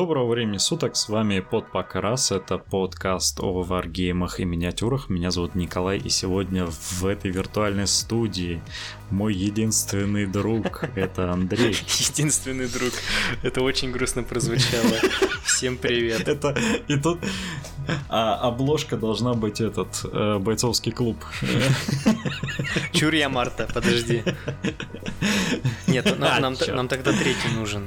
Доброго времени суток, с вами Подпак Раз, это подкаст о варгеймах и миниатюрах. Меня зовут Николай, и сегодня в этой виртуальной студии мой единственный друг, это Андрей. Единственный друг, это очень грустно прозвучало. Всем привет. Это и тут а, обложка должна быть этот э, бойцовский клуб. Чур я Марта, подожди. Нет, нам, нам, нам тогда третий нужен.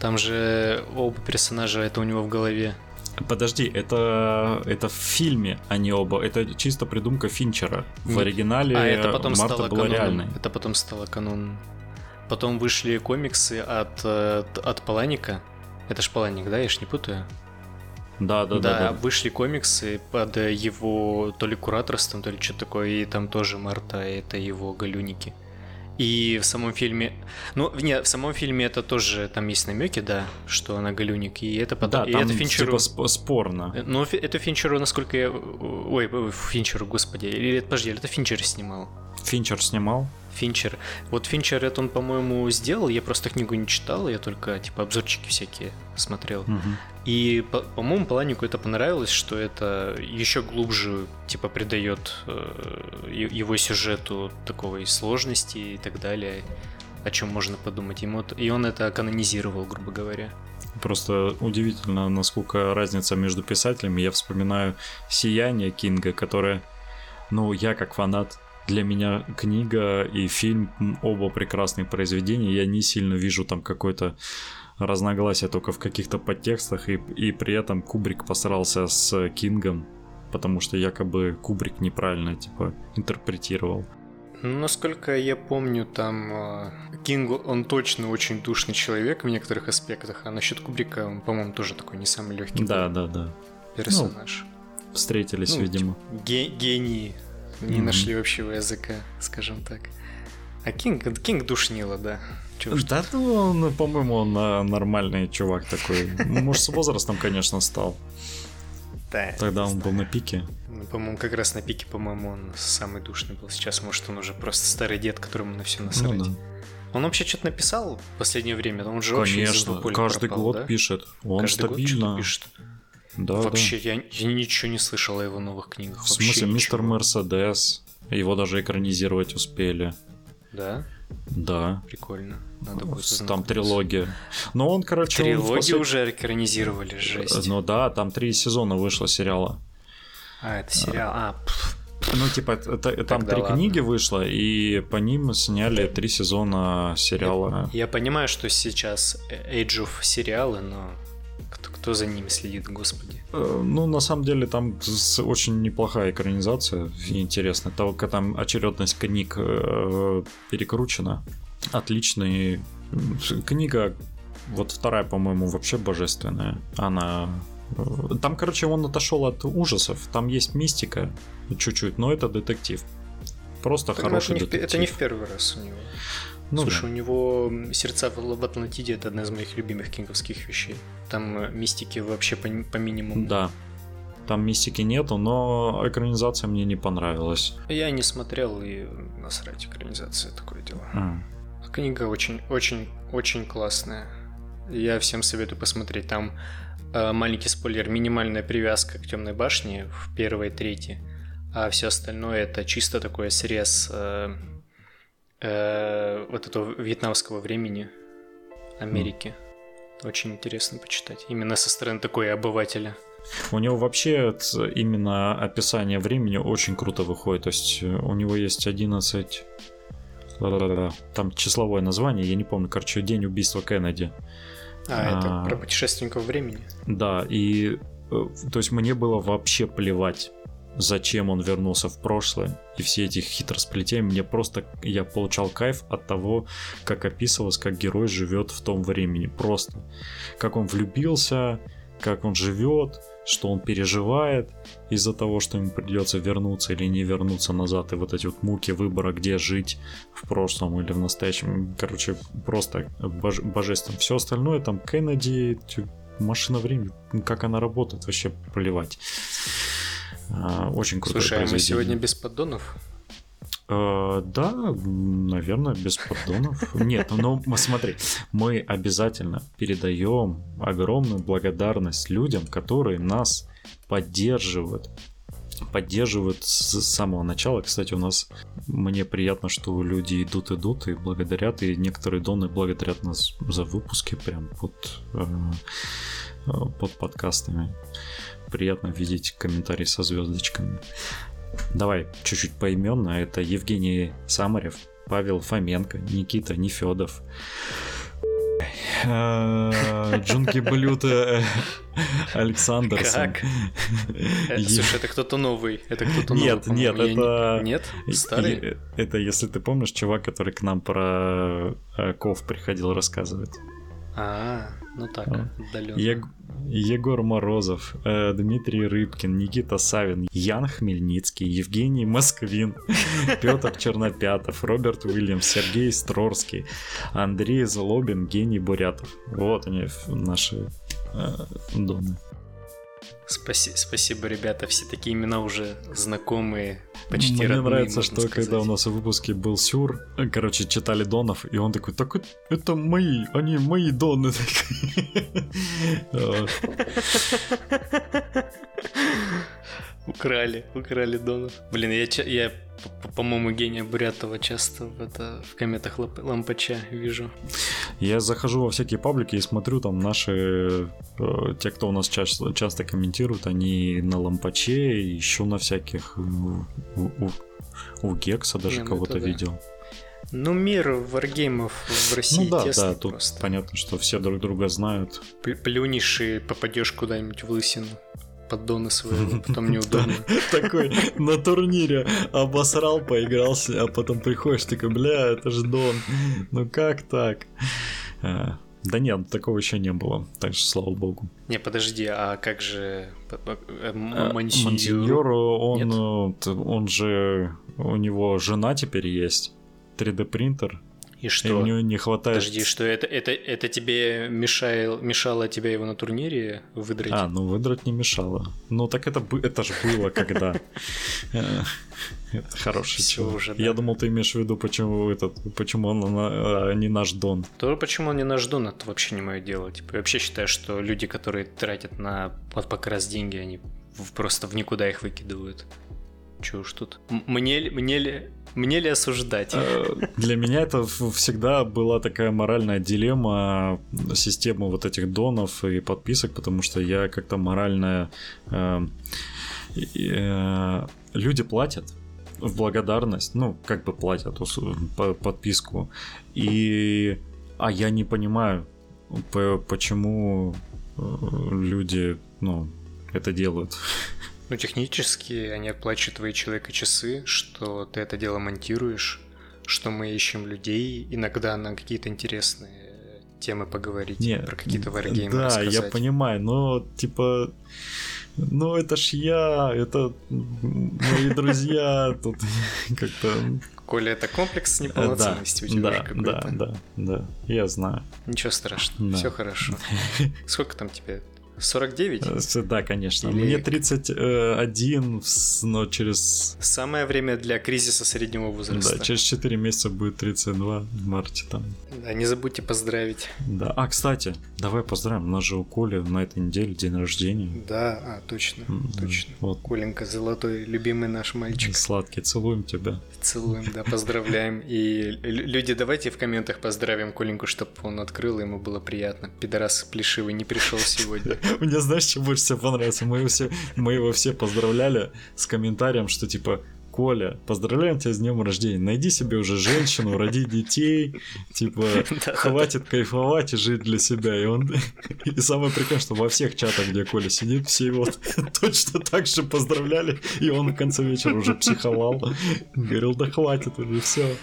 Там же оба персонажа, это у него в голове. Подожди, это, это в фильме, а не оба. Это чисто придумка Финчера. В оригинале а это потом Марта стало была каноном. реальной. Это потом стало каноном. Потом вышли комиксы от, э, от Паланика. Это ж Паланик, да? Я ж не путаю. Да, да, да. да. вышли комиксы под его то ли кураторством, то ли что-то такое, и там тоже Марта, это его галюники. И в самом фильме... Ну, не, в самом фильме это тоже, там есть намеки, да, что она галюник, и это потом... Да, и там это Финчеру... типа сп- спорно. Э, Ну, это Финчеру, насколько я... Ой, Финчеру, господи. Или подожди, это Финчер снимал. Финчер снимал. Финчер. Вот Финчер это он, по-моему, сделал, я просто книгу не читал, я только, типа, обзорчики всякие смотрел. Мгм. И, по- по-моему, Паланику это понравилось, что это еще глубже, типа, придает э, его сюжету такого и сложности и так далее, о чем можно подумать. Ему и он это канонизировал, грубо говоря. Просто удивительно, насколько разница между писателями. Я вспоминаю «Сияние» Кинга, которое, ну, я как фанат, для меня книга и фильм оба прекрасные произведения. Я не сильно вижу там какое-то разногласие только в каких-то подтекстах, и, и при этом Кубрик посрался с Кингом, потому что якобы Кубрик неправильно, типа, интерпретировал. Ну, насколько я помню, там э, Кинг, он точно очень душный человек в некоторых аспектах, а насчет Кубрика, он, по-моему, тоже такой не самый легкий Да, да, да. персонаж. Встретились, Ну, видимо. Ге- гении не Мгм. нашли общего языка, скажем так. А Кинг, Кинг душнило, да. Чего Да, ну, он, по-моему, он а, нормальный чувак такой. Может, с возрастом, конечно, стал. Да, Тогда он был на пике. Ну, По-моему, как раз на пике, по-моему, он самый душный был. Сейчас, может, он уже просто старый дед, которому на все насрать. Ну, да. Он вообще что-то написал в последнее время? Он же Конечно, каждый пропал, год да? пишет. Он Каждый год стабильно. пишет. Да, Вообще, я, я ничего не слышал о его новых книгах. да. В смысле, мистер ничего. Мерседес. Его даже экранизировать успели. Да? Да. Прикольно. Надо будет С- Там трилогия. Но он, короче, Трилогию послед- уже экранизировали, жесть. Ну да, там три сезона вышло сериала. А, это сериал. А, пф, Ну, типа, это, там Тогда три ладно. книги вышло, и по ним сняли три сезона сериала. я понимаю, что сейчас Age of сериалы, но кто, за ними следит, господи. Э, Ну, на самом деле, там очень неплохая экранизация, интересно. Только там очередность книг э, перекручена. Отличный. Книга, вот вторая, по-моему, вообще божественная. Она... э, Там, короче, он отошел от ужасов. Там есть мистика чуть-чуть, но это детектив. Просто Так, ну, хороший это, не в, детектив. это не в первый раз у него. Ну Слушай, да. у него «Сердца в Атлантиде» — это одна из моих любимых кинговских вещей. Там э, мистики вообще по, по минимуму. Да. Там мистики нету, но экранизация мне не понравилась. Я не смотрел, и насрать экранизация, такое дело. М. Книга очень, очень, очень классная. Я всем советую посмотреть. Там э, маленький спойлер, минимальная привязка к темной башне в первой и третьей, а все остальное это чисто такой срез э, э, вот этого вьетнамского времени Америки. Очень интересно почитать. Именно со стороны такой обывателя. У него вообще именно описание времени очень круто выходит. То есть э, у него есть 11... ла-ла-ла-ла. Там числовое название, я не помню. Короче, день убийства Кеннеди. А, это А. про путешественников времени. Да, и... э, То есть мне было вообще плевать, зачем он вернулся в прошлое. И все эти хитросплетения. Мне просто... Я получал кайф от того, как описывалось, как герой живет в том времени. Просто. Как он влюбился, как он живет, что он переживает из-за того, что ему придется вернуться или не вернуться назад, и вот эти вот муки выбора, где жить в прошлом или в настоящем, короче, просто боже- божественно. Все остальное там Кеннеди, машина времени, как она работает, вообще плевать. А, Очень крутое Слушай, а мы сегодня без поддонов? Э, да, наверное, без поддонов. Нет, ну смотри, мы обязательно передаем огромную благодарность людям, которые нас поддерживают поддерживают с самого начала. Кстати, у нас мне приятно, что люди идут, идут и благодарят, и некоторые доны благодарят нас за выпуски прям под, э, э, под подкастами. Приятно видеть комментарии со звездочками. Давай чуть-чуть поименно. Это Евгений Самарев, Павел Фоменко, Никита Нефедов. Э, Джунки Блюта Александрсон. Как? Э, слушай, это кто-то новый. Это кто-то новый. Нет, нет, это... Нет? Старый? Это, если ты помнишь, чувак, который к нам про э, Ков приходил рассказывать. А, ну так, отдаленно. Егор Морозов, э, Дмитрий Рыбкин, Никита Савин, Ян Хмельницкий, Евгений Москвин, Петр Чернопятов, Роберт Уильямс, Сергей Строрский, Андрей Злобин, Гений Бурятов. Вот они наши э, доны. Спаси, спасибо, ребята. Все такие имена уже знакомые, почти Мне родные, нравится, что сказать. когда у нас в выпуске был Сюр, короче, читали Донов, и он такой, так это мои, они мои Доны. Украли, украли Донов. Блин, я, я по-моему, гения Бурятова часто в, это, в комметах Лампача вижу. Я захожу во всякие паблики и смотрю, там наши, э, те, кто у нас часто, часто комментируют, они на Лампаче, еще на всяких, у, у, у Гекса даже кого-то видел. Ну, мир варгеймов в России ну, да, тесный да, тут просто. понятно, что все друг друга знают. Плюнешь и попадешь куда-нибудь в лысину поддоны своего, потом неудобно. Такой на турнире обосрал, поигрался, а потом приходишь, такой, бля, это же Дон. Ну как так? А, да нет, такого еще не было, так что слава богу. Не, подожди, а как же э, Мансиньор? он, он же, у него жена теперь есть, 3D принтер, и что? И не хватает... Подожди, что это, это, это тебе мешало, мешало тебя его на турнире выдрать? А, ну выдрать не мешало. Ну так это, это же было когда. Это хороший Все уже, да. Я думал, ты имеешь в виду, почему этот, почему он а, не наш Дон. То, почему он не наш Дон, это вообще не мое дело. Типа, я вообще считаю, что люди, которые тратят на под покрас деньги, они просто в никуда их выкидывают. Чего уж тут. Мне, мне ли мне ли осуждать? Э, для меня это всегда была такая моральная дилемма системы вот этих донов и подписок, потому что я как-то моральная... Э, э, люди платят в благодарность, ну, как бы платят подписку, и... А я не понимаю, почему люди, ну, это делают. Ну, технически они оплачивают твои человека-часы, что ты это дело монтируешь, что мы ищем людей иногда на какие-то интересные темы поговорить, Нет, про какие-то варгеймы Да, рассказать. я понимаю, но типа... Ну, это ж я, это мои друзья, тут как-то... Коля, это комплекс неполноценности у тебя да, да, да, да, я знаю. Ничего страшного, все хорошо. Сколько там тебе 49? Э, да, конечно. Или... Мне 31, но через... Самое время для кризиса среднего возраста. Да, через 4 месяца будет 32 в марте там. Да, не забудьте поздравить. Да, а, кстати, давай поздравим, у нас же у Коли на этой неделе день рождения. Да, а, точно, mm-hmm. точно. Вот. Коленька золотой, любимый наш мальчик. Сладкий, целуем тебя. Целуем, да, поздравляем. И люди, давайте в комментах поздравим Коленьку, чтобы он открыл, ему было приятно. Пидорас плешивый не пришел сегодня. Мне знаешь, что больше всего понравилось? Мы, все, мы его все поздравляли с комментарием, что типа Коля, поздравляем тебя с днем рождения. Найди себе уже женщину, роди детей. Типа, хватит кайфовать и жить для себя. И он. И самое прикольное, что во всех чатах, где Коля сидит, все его точно так же поздравляли. И он в конце вечера уже психовал. Говорил, да хватит уже, все.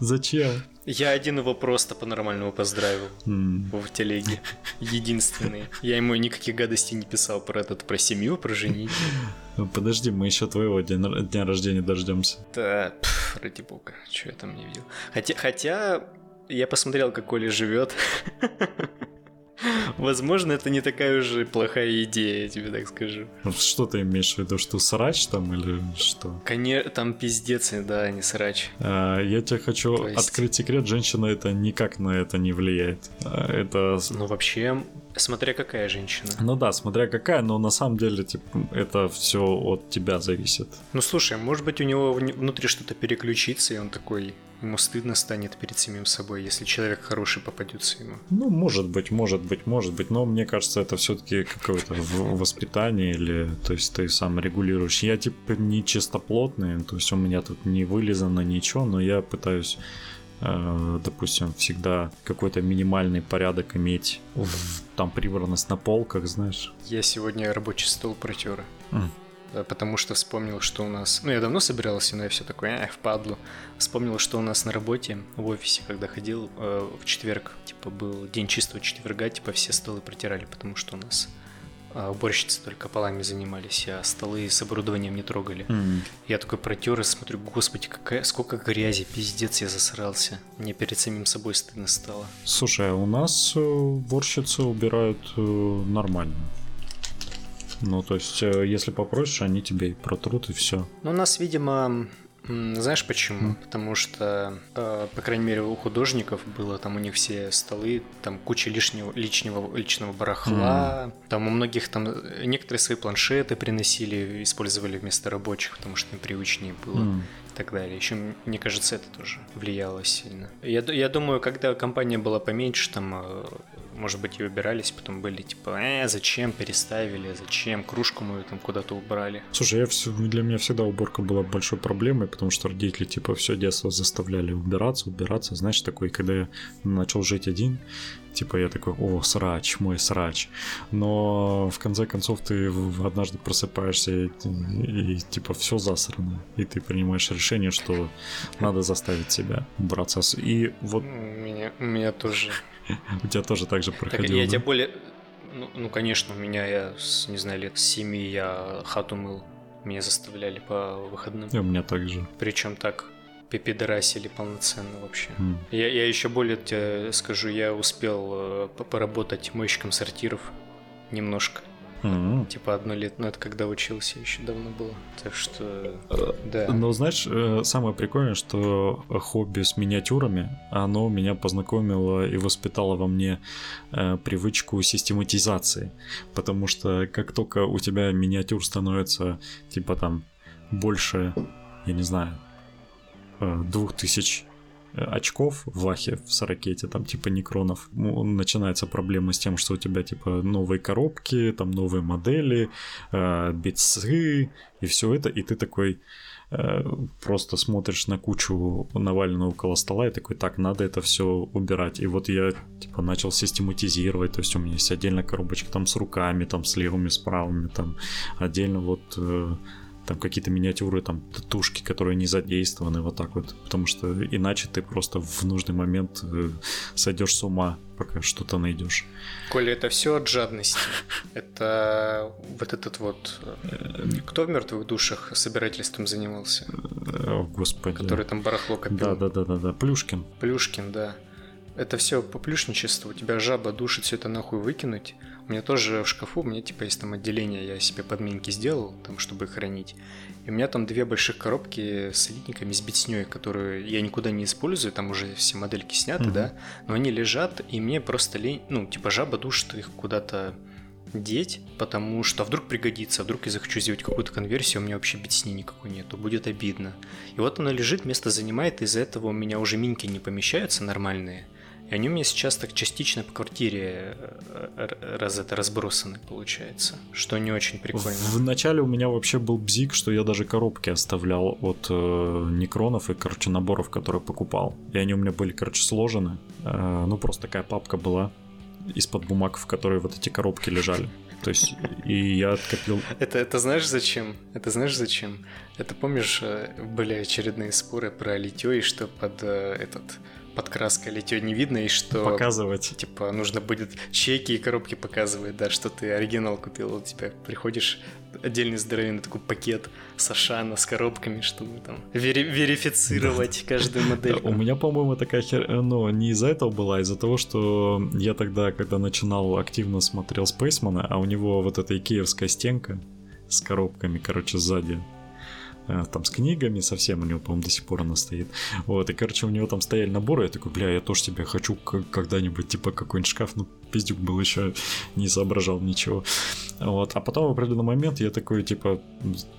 Зачем? Я один его просто по-нормальному поздравил mm. в телеге. Единственный. Я ему никаких гадостей не писал про этот, про семью, про женитьбу. Подожди, мы еще твоего дня, дня рождения дождемся. Да, пф, ради бога, что я там не видел. Хотя, хотя я посмотрел, как Коля живет. Возможно, это не такая уже плохая идея, я тебе так скажу. Ну, что ты имеешь в виду, что срач там или что? Конечно, там пиздец, да, не срач. А, я тебе хочу есть... открыть секрет, женщина это никак на это не влияет. А, это... Ну, вообще, смотря какая женщина. Ну да, смотря какая, но на самом деле, типа, это все от тебя зависит. Ну, слушай, может быть, у него внутри что-то переключится, и он такой, Ему стыдно станет перед самим собой, если человек хороший попадется ему. Ну, может быть, может быть, может быть, но мне кажется, это все-таки какое-то воспитание или, то есть ты сам регулируешь. Я типа не чистоплотный, то есть у меня тут не вылезано ничего, но я пытаюсь э, допустим, всегда какой-то минимальный порядок иметь, там прибранность на полках, знаешь. Я сегодня рабочий стол протер. Mm. Потому что вспомнил, что у нас... Ну, я давно собирался, но я все такое, эх, впадлу. Вспомнил, что у нас на работе, в офисе, когда ходил, э, в четверг, типа, был день чистого четверга, типа, все столы протирали, потому что у нас уборщицы только полами занимались, а столы с оборудованием не трогали. Mm. Я такой протер и смотрю, господи, какая, сколько грязи, пиздец, я засрался. Мне перед самим собой стыдно стало. Слушай, а у нас уборщицы убирают нормально. Ну, то есть, э, если попросишь, они тебе и протрут, и все. Ну, у нас, видимо, знаешь почему? Mm. Потому что, э, по крайней мере, у художников было там у них все столы, там куча лишнего, личного, личного барахла, mm. там у многих там э, некоторые свои планшеты приносили, использовали вместо рабочих, потому что им привычнее было. Mm так далее. Еще, мне кажется, это тоже влияло сильно. Я, я думаю, когда компания была поменьше, там может быть, и убирались, потом были типа, э, зачем переставили, зачем кружку мою там куда-то убрали. Слушай, я все, для меня всегда уборка была большой проблемой, потому что родители типа все детство заставляли убираться, убираться. Знаешь, такой, когда я начал жить один, типа я такой, о, срач, мой срач. Но в конце концов ты однажды просыпаешься и, и, и типа все засрано. И ты принимаешь решение, что надо заставить себя убраться. И вот... У меня, у меня тоже У тебя тоже так же проходило, Так, я тебе более... Ну, ну, конечно, у меня, я, с, не знаю, лет с 7 я хату мыл. Меня заставляли по выходным. И у меня так же. Причем так пипидорасили полноценно вообще. Mm. Я, я еще более тебе скажу, я успел э, поработать мойщиком сортиров немножко. Mm-hmm. Типа одно лет, ну это когда учился, еще давно было. Так что, uh, да. Но знаешь, э, самое прикольное, что хобби с миниатюрами, оно меня познакомило и воспитало во мне э, привычку систематизации. Потому что как только у тебя миниатюр становится, типа там, больше, я не знаю, двух тысяч Э, очков в лахе в сорокете, там типа некронов, начинается проблема с тем, что у тебя типа новые коробки, там новые модели, э, битсы и все это, и ты такой э, просто смотришь на кучу наваленную около стола и такой, так, надо это все убирать. И вот я типа начал систематизировать, то есть у меня есть отдельная коробочка там с руками, там с левыми, с правыми, там отдельно вот э, там какие-то миниатюры, там тушки, которые не задействованы, вот так вот, потому что иначе ты просто в нужный момент э, сойдешь с ума, пока что-то найдешь. Коля, это все от жадности. Это вот этот вот... Э, кто в мертвых душах собирательством занимался? О, господи. Который там барахло копил. Да, да, да, да, да. Плюшкин. Плюшкин, да. Это все по плюшничеству. Тебя жаба душит все это нахуй выкинуть. У меня тоже в шкафу, у меня типа есть там отделение, я себе подминки сделал, там, чтобы хранить. И у меня там две больших коробки с элитниками, с битсней, которые я никуда не использую, там уже все модельки сняты, mm-hmm. да, но они лежат, и мне просто лень, ну, типа жаба душит их куда-то деть, потому что вдруг пригодится, вдруг я захочу сделать какую-то конверсию, у меня вообще битсни никакой нету, будет обидно. И вот она лежит, место занимает, из-за этого у меня уже минки не помещаются нормальные – и они у меня сейчас так частично по квартире э, раз это разбросаны, получается, что не очень прикольно. В начале у меня вообще был бзик, что я даже коробки оставлял от э, некронов и, короче, наборов, которые покупал. И они у меня были, короче, сложены. Э, ну, просто такая папка была из-под бумаг, в которой вот эти коробки лежали. То есть, и я откопил... Это, это знаешь зачем? Это знаешь зачем? Это помнишь, э, были очередные споры про литье и что под э, этот под краской литье не видно, и что... Показывать. Типа, нужно будет чеки и коробки показывать, да, что ты оригинал купил, у тебя приходишь отдельный здоровенный такой пакет с Ашана, с коробками, чтобы там вери- верифицировать каждую модель. У меня, по-моему, такая хер... Ну, не из-за этого была, а из-за того, что я тогда, когда начинал, активно смотрел Спейсмана, а у него вот эта икеевская стенка с коробками, короче, сзади там с книгами, совсем у него, по-моему, до сих пор она стоит. Вот, и, короче, у него там стояли наборы, я такой, бля, я тоже себе хочу когда-нибудь, типа, какой-нибудь шкаф, ну, пиздюк был еще, не соображал ничего. Вот, а потом в определенный момент я такой, типа,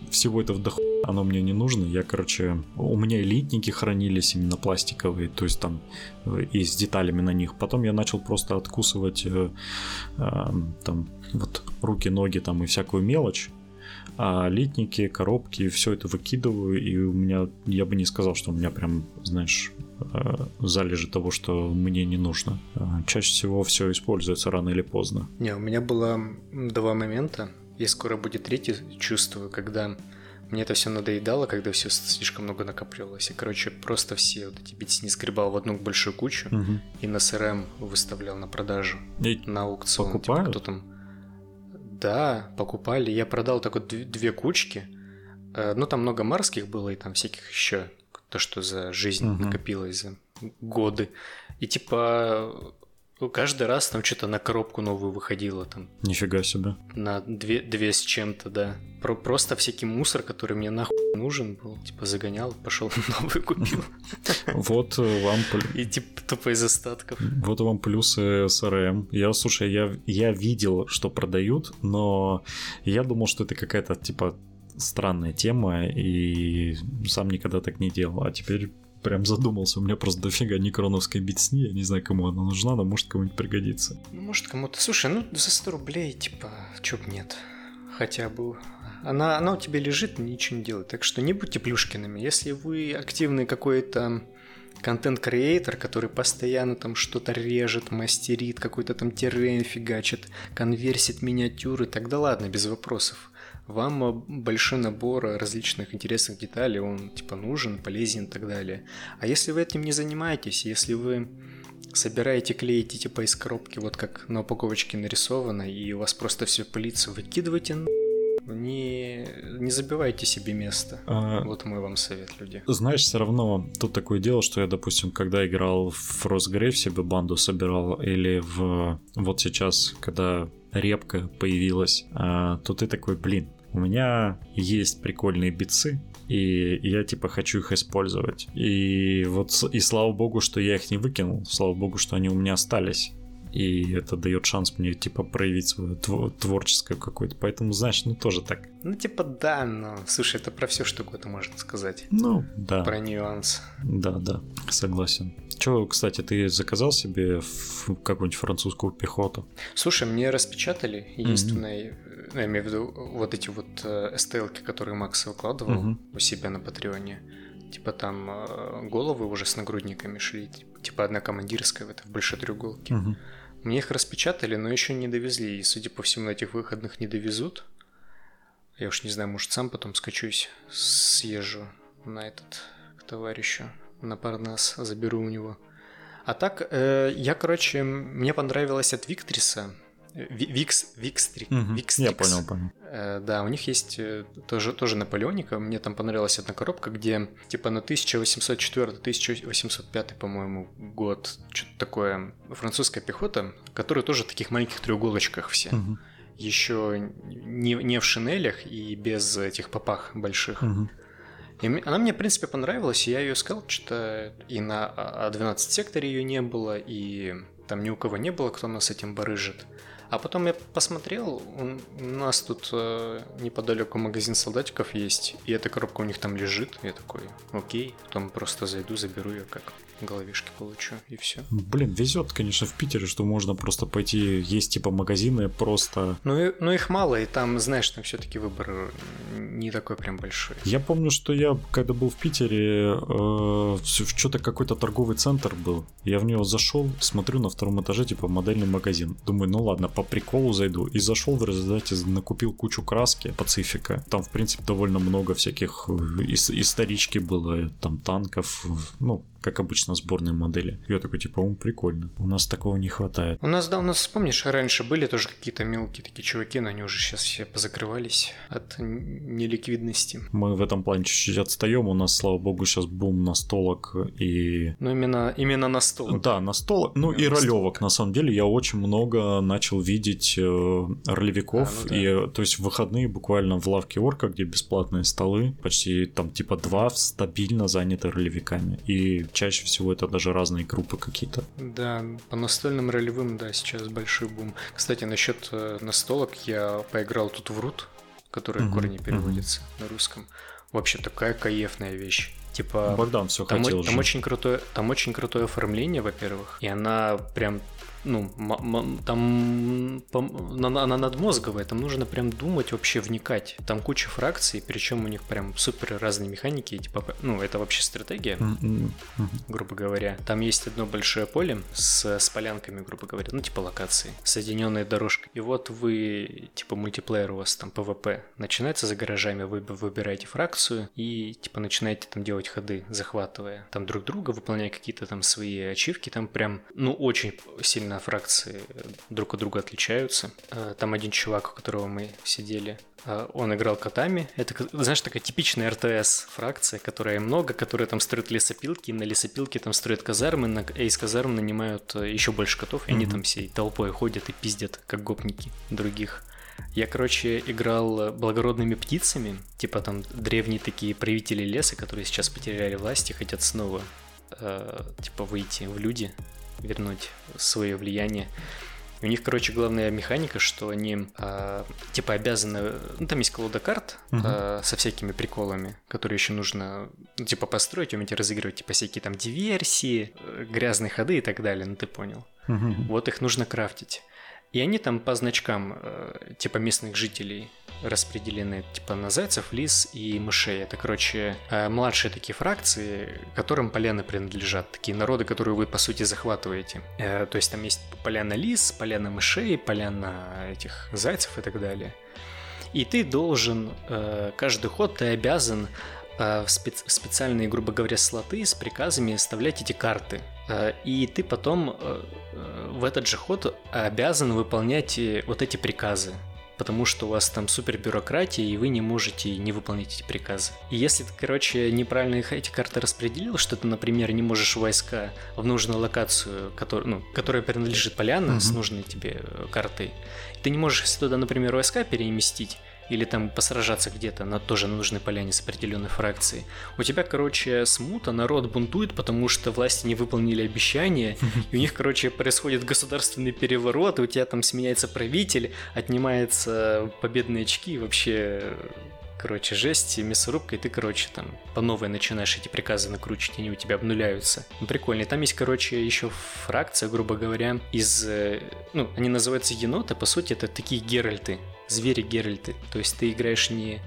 всего этого доху оно мне не нужно. Я, короче, у меня элитники хранились именно пластиковые, то есть там э, и с деталями на них. Потом я начал просто откусывать э, э, там вот руки, ноги там и всякую мелочь а литники, коробки, все это выкидываю, и у меня, я бы не сказал, что у меня прям, знаешь, э, залежи того, что мне не нужно. А чаще всего все используется рано или поздно. Не, у меня было два момента, и скоро будет третий, чувствую, когда мне это все надоедало, когда все слишком много накапливалось. И, короче, просто все вот эти битсни сгребал в одну большую кучу угу. и на СРМ выставлял на продажу. И на аукцион. Типа, покупают? Типа, кто там да, покупали. Я продал так вот две кучки. Э, ну, там много марских было и там всяких еще. То, что за жизнь угу. накопилось за годы. И типа ну, каждый раз там что-то на коробку новую выходило там. Нифига себе. На две, две с чем-то, да. Про, просто всякий мусор, который мне нахуй нужен был. Типа загонял, пошел новый купил. Вот вам... И типа тупо из остатков. Вот вам плюсы СРМ. Я, слушай, я, я видел, что продают, но я думал, что это какая-то типа странная тема, и сам никогда так не делал. А теперь прям задумался. У меня просто дофига некроновской битсни. Я не знаю, кому она нужна, но может кому-нибудь пригодится. Ну, может кому-то. Слушай, ну за 100 рублей, типа, чё б нет. Хотя бы. Она, она у тебя лежит, ничего не делает. Так что не будьте плюшкиными. Если вы активный какой-то контент-креатор, который постоянно там что-то режет, мастерит, какой-то там террейн фигачит, конверсит миниатюры, тогда ладно, без вопросов вам э, большой набор различных интересных деталей, он типа нужен, полезен и так далее. А если вы этим не занимаетесь, если вы собираете, клеите типа из коробки, вот как на упаковочке нарисовано, и у вас просто все пылится, выкидывайте на не, не забивайте себе место. А, вот мой вам совет, люди. Знаешь, все равно тут такое дело, что я, допустим, когда играл в Росгрейв, себе банду собирал, или в вот сейчас, когда репка появилась, а, то ты такой, блин, у меня есть прикольные битсы, и я типа хочу их использовать. И вот и слава богу, что я их не выкинул, слава богу, что они у меня остались. И это дает шанс мне, типа, проявить свое творческое какое-то. Поэтому, знаешь, ну тоже так. Ну, типа, да, но слушай, это про все что угодно можно сказать. Ну, да. Про нюанс. Да, да, согласен. Че, кстати, ты заказал себе какую-нибудь французскую пехоту? Слушай, мне распечатали. Единственное, mm-hmm я имею в виду вот эти вот э, STL, которые Макс выкладывал угу. у себя на Патреоне. Типа там э, головы уже с нагрудниками шли, типа одна командирская в, этой, большой треуголке. Угу. Мне их распечатали, но еще не довезли. И, судя по всему, на этих выходных не довезут. Я уж не знаю, может, сам потом скачусь, съезжу на этот к товарищу, на Парнас, заберу у него. А так, э, я, короче, мне понравилось от Виктриса Викс, Викстрик, угу, Я понял, понял. Э, да, у них есть э, тоже, тоже Наполеоника. Мне там понравилась одна коробка, где типа на 1804-1805, по-моему, год, что-то такое, французская пехота, которая тоже в таких маленьких треуголочках все. Угу. Еще не, не в шинелях и без этих попах больших. Угу. И она мне, в принципе, понравилась, и я ее искал, что-то и на А12 а секторе ее не было, и там ни у кого не было, кто нас этим барыжит. А потом я посмотрел, у нас тут э, неподалеку магазин солдатиков есть, и эта коробка у них там лежит. Я такой, окей, потом просто зайду, заберу ее как головешки получу, и все. Блин, везет, конечно, в Питере, что можно просто пойти, есть типа магазины просто... Ну, и, ну их мало, и там, знаешь, там все-таки выбор не такой прям большой. Я помню, что я, когда был в Питере, э, что-то какой-то торговый центр был. Я в него зашел, смотрю на втором этаже, типа, модельный магазин. Думаю, ну ладно, по приколу зайду. И зашел в результате, накупил кучу краски Пацифика. Там, в принципе, довольно много всяких э, исторички было, там танков, ну, как обычно сборные модели. Я такой, типа, он прикольно. У нас такого не хватает. У нас, да, у нас, помнишь, раньше были тоже какие-то мелкие такие чуваки, но они уже сейчас все позакрывались от неликвидности. Мы в этом плане чуть-чуть отстаем. У нас, слава богу, сейчас бум настолок и... Ну, именно, именно настолок. Да, настолок. Ну, и ролевок. На самом деле, я очень много начал видеть э, ролевиков. А, ну, да. И, то есть, в выходные буквально в лавке Орка, где бесплатные столы, почти там типа два стабильно заняты ролевиками. И чаще всего это даже разные группы какие-то. Да, по настольным ролевым, да, сейчас большой бум. Кстати, насчет э, настолок я поиграл тут в Рут, который угу, корни переводится угу. на русском. Вообще такая каефная вещь. Типа, Богдан все там, хотел там же. очень крутое, там очень крутое оформление, во-первых, и она прям ну, там она, она надмозговая, там нужно прям думать, вообще вникать. Там куча фракций, причем у них прям супер разные механики, типа, ну, это вообще стратегия, грубо говоря. Там есть одно большое поле с, с полянками, грубо говоря, ну, типа локации, соединенные дорожкой. И вот вы, типа, мультиплеер у вас там PvP начинается за гаражами, вы выбираете фракцию и, типа, начинаете там делать ходы, захватывая там друг друга, выполняя какие-то там свои ачивки, там прям, ну, очень сильно сильно фракции друг от друга отличаются. Э, там один чувак, у которого мы сидели, э, он играл котами. Это, знаешь, такая типичная RTS фракция, которая много, которая там строит лесопилки, и на лесопилке там строят казармы, на, и из казарм нанимают э, еще больше котов, и mm-hmm. они там всей толпой ходят и пиздят, как гопники других. Я, короче, играл благородными птицами, типа там древние такие правители леса, которые сейчас потеряли власть и хотят снова э, типа выйти в люди вернуть свое влияние. У них, короче, главная механика, что они э, типа обязаны. Ну, там есть колода карт uh-huh. э, со всякими приколами, которые еще нужно ну, типа построить, уметь разыгрывать, типа всякие там диверсии, э, грязные ходы и так далее, ну ты понял. Uh-huh. Вот их нужно крафтить. И они там по значкам э, типа местных жителей распределены типа на зайцев, лис и мышей. Это, короче, э, младшие такие фракции, которым поляны принадлежат. Такие народы, которые вы, по сути, захватываете. Э, то есть там есть поляна лис, поляна мышей, поляна этих зайцев и так далее. И ты должен, каждый ход ты обязан в специальные, грубо говоря, слоты с приказами вставлять эти карты. И ты потом в этот же ход обязан выполнять вот эти приказы потому что у вас там супер бюрократия, и вы не можете не выполнить эти приказы. И если ты, короче, неправильно их эти карты распределил, что ты, например, не можешь войска в нужную локацию, который, ну, которая принадлежит поляна угу. с нужной тебе э, картой, ты не можешь туда, например, войска переместить, или там посражаться где-то на тоже нужной поляне с определенной фракцией. У тебя, короче, смута, народ бунтует, потому что власти не выполнили обещания, и у них, короче, происходит государственный переворот, и у тебя там сменяется правитель, отнимается победные очки, и вообще короче, жесть, и мясорубка, и ты, короче, там по новой начинаешь эти приказы накручивать, они у тебя обнуляются. Ну, прикольно. И там есть, короче, еще фракция, грубо говоря, из... Э, ну, они называются еноты, по сути, это такие геральты звери Геральты. То есть ты играешь не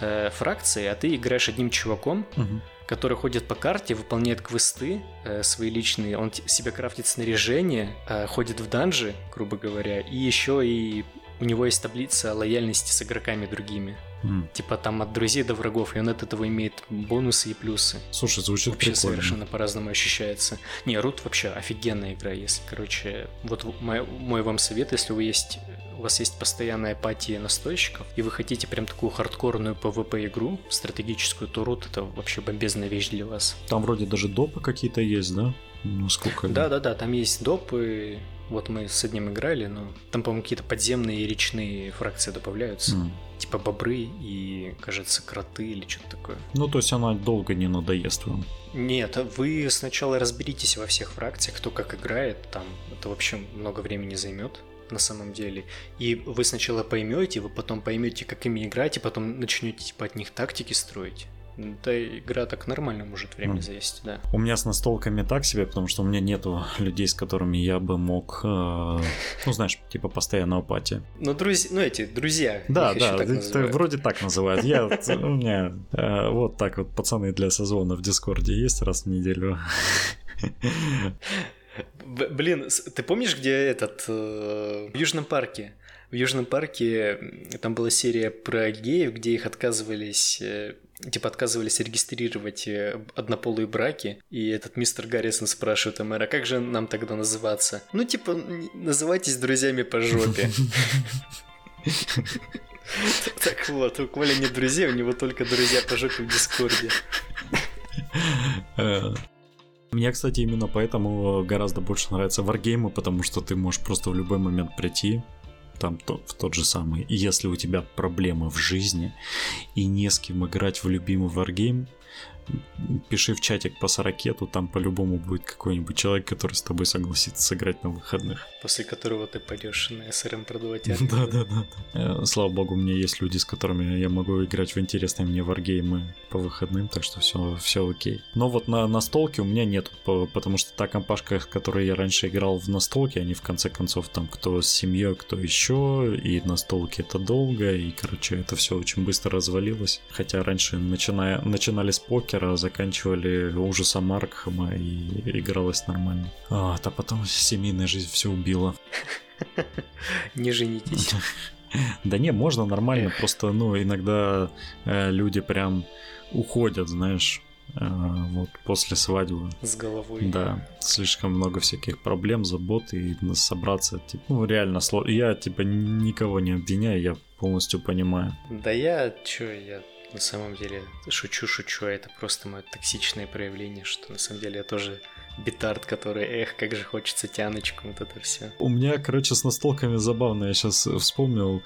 э, фракцией, а ты играешь одним чуваком, угу. который ходит по карте, выполняет квесты э, свои личные, он себе крафтит снаряжение, э, ходит в данжи, грубо говоря, и еще и у него есть таблица лояльности с игроками другими. Mm. Типа там от друзей до врагов, и он от этого имеет бонусы и плюсы. Слушай, звучит Вообще прикольно. совершенно по-разному ощущается. Не, Рут вообще офигенная игра, если, короче, вот мой, мой вам совет, если вы есть у вас есть постоянная апатия настойщиков, и вы хотите прям такую хардкорную PvP игру, стратегическую, то Root это вообще бомбезная вещь для вас. Там вроде даже допы какие-то есть, да? Ну, сколько? Да, да, да, там есть допы. Вот мы с одним играли, но там, по-моему, какие-то подземные и речные фракции добавляются. Mm. Типа бобры и, кажется, кроты или что-то такое. Ну, то есть она долго не надоест вам. Нет, вы сначала разберитесь во всех фракциях, кто как играет, там это вообще много времени займет на самом деле. И вы сначала поймете, вы потом поймете, как ими играть, и потом начнете типа от них тактики строить. Да, игра так нормально может время mm. завести, да. У меня с настолками так себе, потому что у меня нету людей, с которыми я бы мог, э, ну, знаешь, типа постоянного пати. Ну, друзья, ну, эти, друзья. Да, да, так это вроде так называют. Я, у меня э, вот так вот пацаны для сезона в Дискорде есть раз в неделю. Блин, ты помнишь, где этот... Э, в Южном парке? В Южном парке там была серия про геев, где их отказывались... Э, типа отказывались регистрировать э, однополые браки, и этот мистер Гаррисон спрашивает у мэра, как же нам тогда называться? Ну, типа, называйтесь друзьями по жопе. Так вот, у Коля нет друзей, у него только друзья по жопе в Дискорде. Э, мне, кстати, именно поэтому гораздо больше нравятся варгеймы, потому что ты можешь просто в любой момент прийти, там то, в тот же самый. Если у тебя проблемы в жизни и не с кем играть в любимый варгейм, пиши в чатик по сорокету, там по-любому будет какой-нибудь человек, который с тобой согласится сыграть на выходных. После которого ты пойдешь на СРМ продавать Да, да, да. Э, слава богу, у меня есть люди, с которыми я могу играть в интересные мне варгеймы по выходным, так что все, все окей. Но вот на настолке у меня нет, потому что та компашка, с которой я раньше играл в настолке, они в конце концов там кто с семьей, кто еще, и настолки это долго, и короче это все очень быстро развалилось. Хотя раньше начиная, начинали с покера, заканчивали ужасом Аркхема и игралось нормально. А, а потом семейная жизнь все убила. Не женитесь. Да не, можно нормально, просто, ну, иногда э, люди прям уходят, знаешь, э, вот после свадьбы. С головой. Да, слишком много всяких проблем, забот, и собраться, типа, ну, реально сложно. Я, типа, никого не обвиняю, я полностью понимаю. Да я, чё, я на самом деле шучу-шучу, а это просто мое токсичное проявление, что на самом деле я тоже битард, который, эх, как же хочется тяночку, вот это все. У меня, короче, с настолками забавно. Я сейчас вспомнил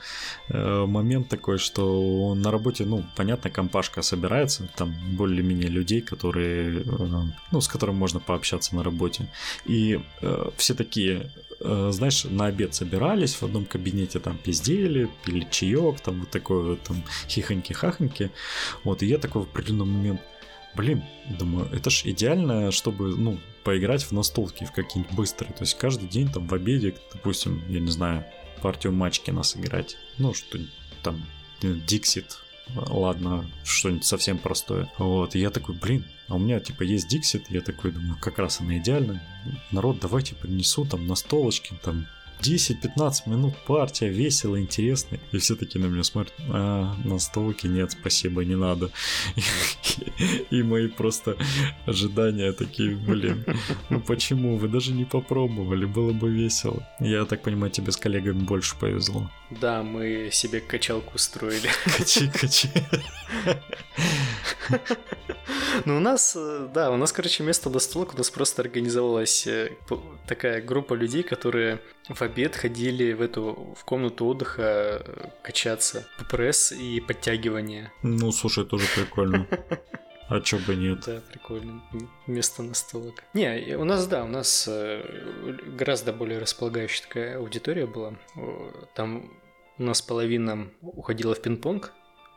э, момент такой, что на работе, ну, понятно, компашка собирается, там более-менее людей, которые, э, ну, с которыми можно пообщаться на работе. И э, все такие, э, знаешь, на обед собирались в одном кабинете, там пиздели, пили чаек, там вот такой вот там хихоньки-хахоньки. Вот, и я такой в определенный момент, блин, думаю, это ж идеально, чтобы, ну, поиграть в настолки в какие-нибудь быстрые. То есть каждый день там в обеде, допустим, я не знаю, партию Матчкина сыграть. Ну, что там, Диксит, ладно, что-нибудь совсем простое. Вот, и я такой, блин, а у меня, типа, есть Диксит, я такой думаю, как раз она идеальна. Народ, давайте принесу там на столочке, там 10-15 минут партия, весело, интересно. И все таки на меня смотрят, а, на столке нет, спасибо, не надо. И мои просто ожидания такие, блин, ну почему? Вы даже не попробовали, было бы весело. Я так понимаю, тебе с коллегами больше повезло. Да, мы себе качалку устроили. Качи, качи. Ну, у нас, э, да, у нас, короче, место до столок, у нас просто организовалась э, такая группа людей, которые в обед ходили в эту, в комнату отдыха э, качаться, ППС и подтягивания. Ну, слушай, тоже прикольно. А чё бы нет? Да, прикольно. Место на столок. Не, у нас, да, у нас гораздо более располагающая такая аудитория была. Там у нас половина уходила в пинг-понг,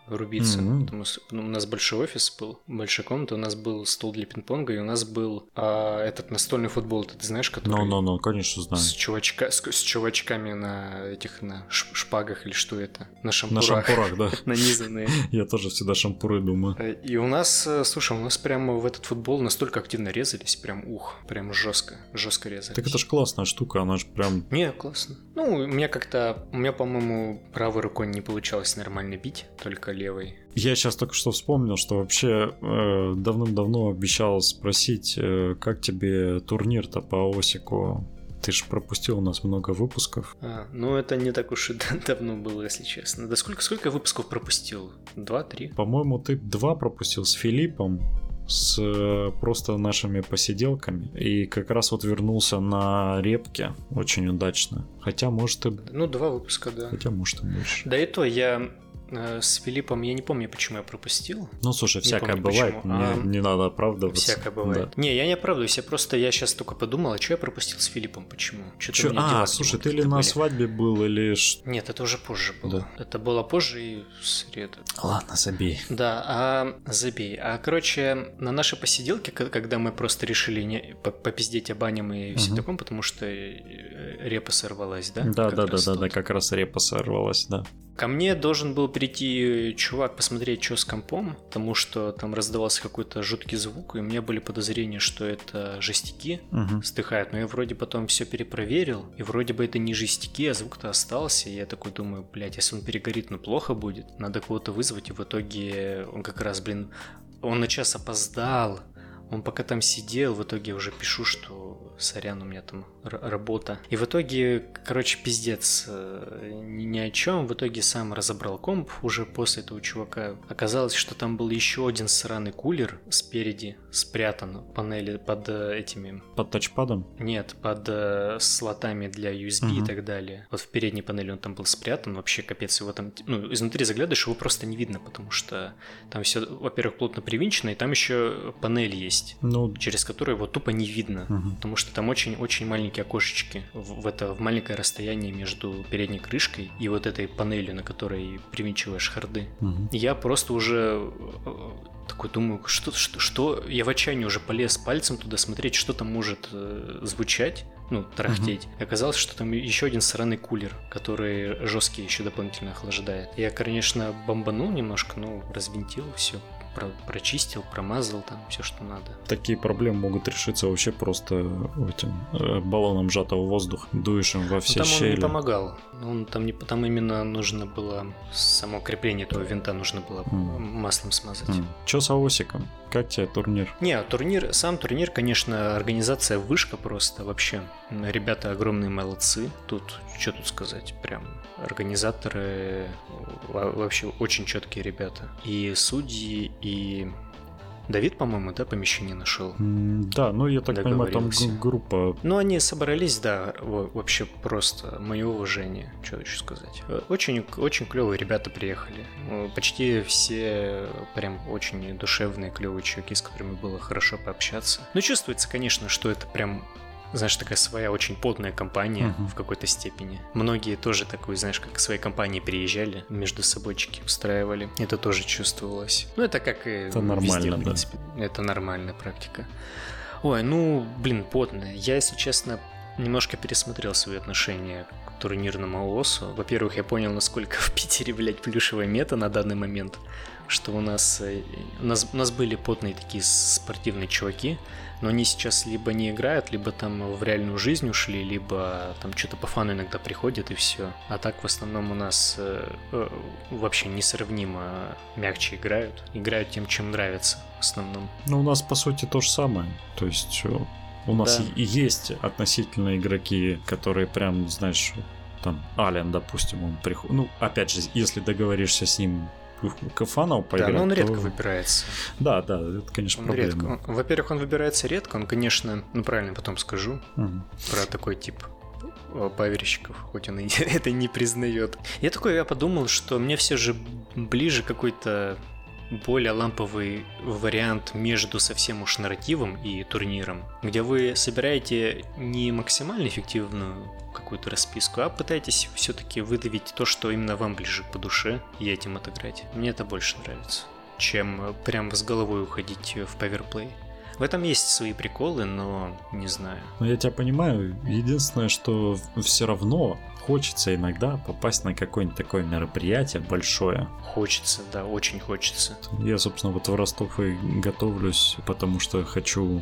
рубиться. Mm-hmm. Потому что ну, у нас большой офис был, большая комната, у нас был стол для пинг-понга, и у нас был а, этот настольный футбол, ты, ты знаешь, который... Ну, ну, ну, конечно, знаю. С, чувачка, с, с чувачками на этих, на шпагах или что это? На шампурах. На шампурах, да. Нанизанные. Я тоже всегда шампуры думаю. Э, и у нас, э, слушай, у нас прямо в этот футбол настолько активно резались, прям ух, прям жестко, жестко резались. Так это ж классная штука, она же прям... Не, классно. Ну, у меня как-то, у меня, по-моему, правой рукой не получалось нормально бить, только левой. Я сейчас только что вспомнил, что вообще э, давным-давно обещал спросить, э, как тебе турнир-то по Осику? Ты же пропустил у нас много выпусков. А, ну это не так уж и давно было, если честно. Да сколько, сколько выпусков пропустил? Два-три? По-моему, ты два пропустил с Филиппом, с э, просто нашими посиделками. И как раз вот вернулся на репке очень удачно. Хотя, может, и... Ну, два выпуска, да. Хотя, может, и больше. И то я с Филиппом я не помню, почему я пропустил. Ну, слушай, всякое помню, бывает, не, а... не надо оправдываться. Всякое бывает. Да. Не, я не оправдываюсь, я просто, я сейчас только подумал, а что я пропустил с Филиппом, почему? Что-то Чё? А, слушай, ты ли на были. свадьбе был или... Нет, это уже позже было. Да. Это было позже и в среду. Ладно, забей. Да, а забей. А, короче, на нашей посиделке, когда мы просто решили не попиздеть об аниме и угу. все таком, потому что э, репа сорвалась, да? Да, да, да, да, да, как раз репа сорвалась, да. Ко мне должен был прийти чувак посмотреть, что с компом, потому что там раздавался какой-то жуткий звук, и у меня были подозрения, что это жестяки Мгм. стыхают. Но я вроде потом все перепроверил, и вроде бы это не жестяки, а звук-то остался. И я такой думаю, блядь, если он перегорит, ну плохо будет. Надо кого-то вызвать, и в итоге он как раз, блин, он на час опоздал. Он пока там сидел, в итоге уже пишу, что сорян, у меня там работа. И в итоге, короче, пиздец, э, ни, о чем. В итоге сам разобрал комп уже после этого чувака. Оказалось, что там был еще один сраный кулер спереди спрятан в панели под э, этими Под тачпадом? нет, под э, слотами для USB и Мгм. так далее. Вот в передней панели он там был спрятан, вообще капец, его там, ну, изнутри заглядываешь, его просто не видно, потому что там все, во-первых, плотно привинчено, и там еще панель есть, Ну, через которую его тупо не видно. мгм. Потому что там очень-очень маленькие окошечки в, в это в маленькое расстояние между передней крышкой и вот этой панелью, на которой привинчиваешь харды. И Я просто уже э, такой думаю, что, что, что я в отчаянии уже полез пальцем туда смотреть, что там может э, звучать, ну, тарахтеть. И оказалось, что там еще один сраный кулер, который жесткий еще дополнительно охлаждает. Я, конечно, бомбанул немножко, но развинтил все, прочистил, промазал там все, что надо. Такие проблемы могут решиться вообще просто этим э, баллоном сжатого воздуха. Дуешь им во Ну, все там он щели. не помогал. Он там не, там именно нужно было само крепление этого винта нужно было Мгм. маслом смазать. М. Чё с аосиком? Как тебе турнир? Не, турнир, сам турнир, конечно, организация вышка просто вообще. Ребята огромные молодцы. Тут, что тут сказать, прям организаторы во- вообще очень четкие ребята. И судьи, и Давид, по-моему, да, помещение нашел. Да, ну я так понимаю, там группа Ну, они собрались, да, во- вообще просто мое уважение, что еще сказать. Очень, очень клевые ребята приехали. Почти все прям очень душевные, клевые чуваки, с которыми было хорошо пообщаться. Ну, чувствуется, конечно, что это прям знаешь, такая своя очень потная компания Мгм. в какой-то степени. Многие тоже такой, знаешь, как к своей компании приезжали, между собойчики устраивали. Это тоже чувствовалось. Ну, это как и Это везде, нормально, в да. принципе. Это нормальная практика. Ой, ну, блин, потно. Я, если честно, немножко пересмотрел свои отношения к турнирному ООСу. Во-первых, я понял, насколько в Питере, блядь, плюшевая мета на данный момент. Что у нас, э, у нас, у нас были потные такие спортивные чуваки, но они сейчас либо не играют, либо там в реальную жизнь ушли, либо там что-то по фану иногда приходит и все. А так в основном у нас э, э, вообще несравнимо мягче играют. Играют тем, чем нравится в основном. Ну, у нас, по сути, то же самое. То есть э, у нас Да. и и есть относительно игроки, которые прям, знаешь, там, Ален, допустим, он приходит... Ну, опять же, если договоришься с ним к фанал поиграть, да, но он то- редко выбирается. Да, да, это, конечно, Он проблема. редко. Во-первых, он выбирается редко, он, конечно, ну правильно потом скажу Мгм. про такой тип э, паверщиков, хоть он и это не признает. Я такой, я подумал, что мне все же ближе какой-то более ламповый вариант между совсем уж нарративом и турниром, где вы собираете не максимально эффективную какую-то расписку, а пытаетесь все-таки выдавить то, что именно вам ближе по душе, и этим отыграть. Мне это больше нравится, чем прям с головой уходить в паверплей. В этом есть свои приколы, но не знаю. Ну, я тебя понимаю. Единственное, что все равно хочется иногда попасть на какое-нибудь такое мероприятие большое. Хочется, да, очень хочется. Я, собственно, вот в Ростов и готовлюсь, потому что хочу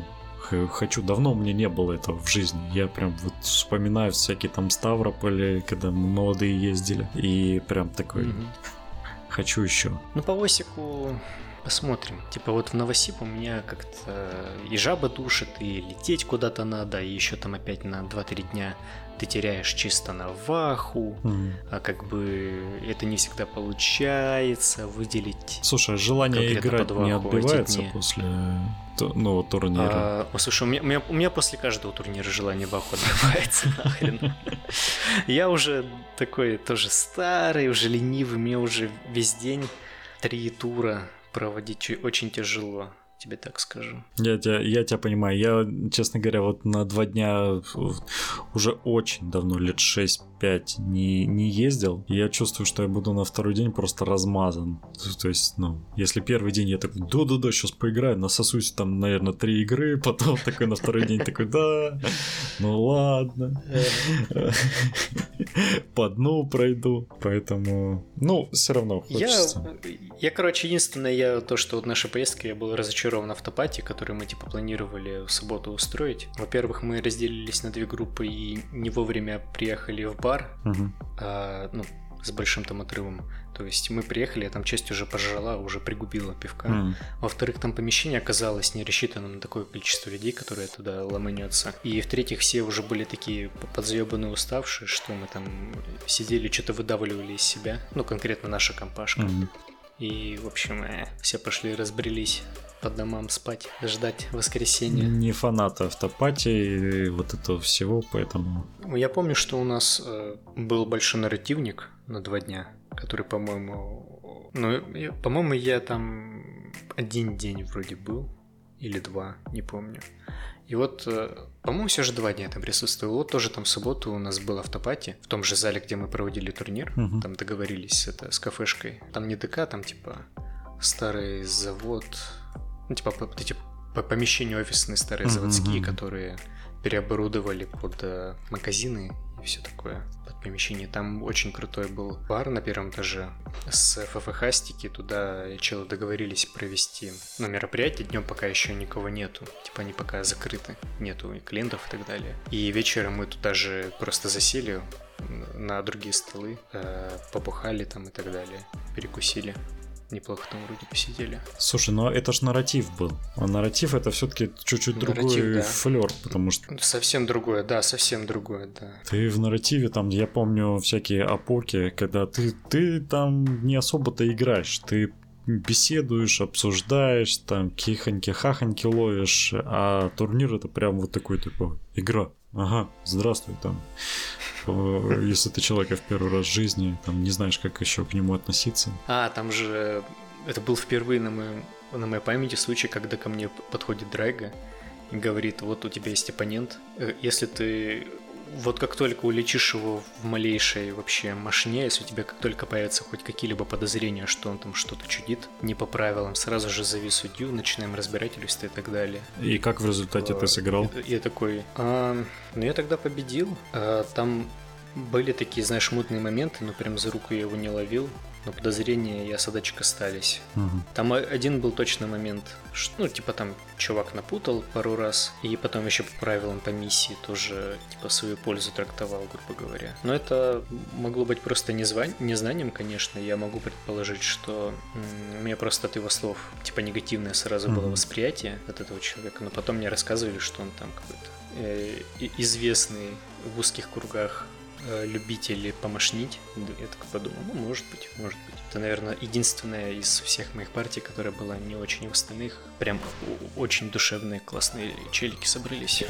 хочу, давно у меня не было этого в жизни. Я прям вот вспоминаю всякие там Ставрополи, когда мы молодые ездили, и прям такой, Мгм. хочу еще. Ну, по Осику посмотрим. Типа вот в Новосип у меня как-то и жаба душит, и лететь куда-то надо, и еще там опять на 2-3 дня ты теряешь чисто на ваху, М. а как бы это не всегда получается выделить. Слушай, а желание играть не отбивается после ну, турнира? А, о, слушай, у меня, у, меня, у меня после каждого турнира желание ваху отбивается нахрен. Я уже такой тоже старый, уже ленивый, мне уже весь день три тура проводить очень тяжело. тебе так скажу. Я тебя, я тебя понимаю. Я, честно говоря, вот на два дня уже очень давно, лет 6-5 не, не ездил. И я чувствую, что я буду на второй день просто размазан. То есть, ну, если первый день я такой, да-да-да, сейчас поиграю, насосусь там, наверное, три игры, потом такой на второй день такой, да, ну ладно. По дну пройду. Поэтому, ну, все равно хочется. Я, короче, единственное, я то, что вот наша поездка, я был разочарован автопати, который мы, типа, планировали в субботу устроить. Во-первых, мы разделились на две группы и не вовремя приехали в бар. Угу. А, ну, с большим там отрывом. То есть мы приехали, а там часть уже пожрала, уже пригубила пивка. Mm. Во-вторых, там помещение оказалось не рассчитано на такое количество людей, которое туда ломанется. И в-третьих, все уже были такие подзаебанные, уставшие, что мы там сидели, что-то выдавливали из себя. Ну, конкретно наша компашка. Mm. И, в общем, э, все пошли разбрелись по домам спать, ждать воскресенья. Не фанат автопатии и вот этого всего, поэтому... Я помню, что у нас э, был большой нарративник на два дня, который, по-моему... Ну, по-моему, я там один день вроде был, или два, не помню. И вот, э, по-моему, все же два дня там присутствовал. Вот тоже там в субботу у нас был автопати, в том же зале, где мы проводили турнир. Мгм. Там договорились это с кафешкой. Там не ДК, там типа старый завод, ну типа вот эти по- помещения офисные старые заводские, которые переоборудовали под э, магазины и все такое под помещение. Там очень крутой был бар на первом этаже с ФФХ-стики. Туда челы договорились провести ну, мероприятие днем, пока еще никого нету. Типа они пока закрыты, нету и клиентов и так далее. И вечером мы туда же просто засели на другие столы, э, побухали там и так далее, перекусили. Неплохо там вроде посидели. Слушай, ну это ж нарратив был. А нарратив это все-таки чуть-чуть Нарратив, другой да. флер, потому что Совсем другое, да, совсем другое, да. ты в нарративе там, я помню всякие опоки, когда ты, ты там не особо-то играешь, ты беседуешь, обсуждаешь, там кихоньки-хахоньки ловишь, а турнир это прям вот такой типа игра. Ага, здравствуй там. Э, Если ты человека в первый раз в жизни, там не знаешь, как еще к нему относиться. А, там же это был впервые на, моем, на моей памяти случай, когда ко мне подходит Драйга и говорит, вот у тебя есть оппонент, Э, если ты вот как только улечишь его в малейшей вообще машине, если у тебя как только появятся хоть какие-либо подозрения, что он там что-то чудит, не по правилам, сразу же зови судью, начинаем разбирательство и так далее. И как в результате ты сыграл? Я, я такой, «А, ну я тогда победил. А, там были такие, знаешь, мутные моменты, но прям за руку я его не ловил. Но подозрения и осадочек остались. Мгм. Там один был точно момент, что, ну, типа там чувак напутал пару раз, и потом еще по правилам по миссии тоже, типа, свою пользу трактовал, грубо говоря. Но это могло быть просто незвань- незнанием, конечно. Я могу предположить, что у меня просто от его слов, типа, негативное сразу было Мгм. восприятие от этого человека, но потом мне рассказывали, что он там какой-то э, известный в узких кругах э, любители помошнить. Я так подумал, ну, может быть, может быть. Это, наверное, единственная из всех моих партий, которая была не очень в остальных. Прям очень душевные, классные челики собрались.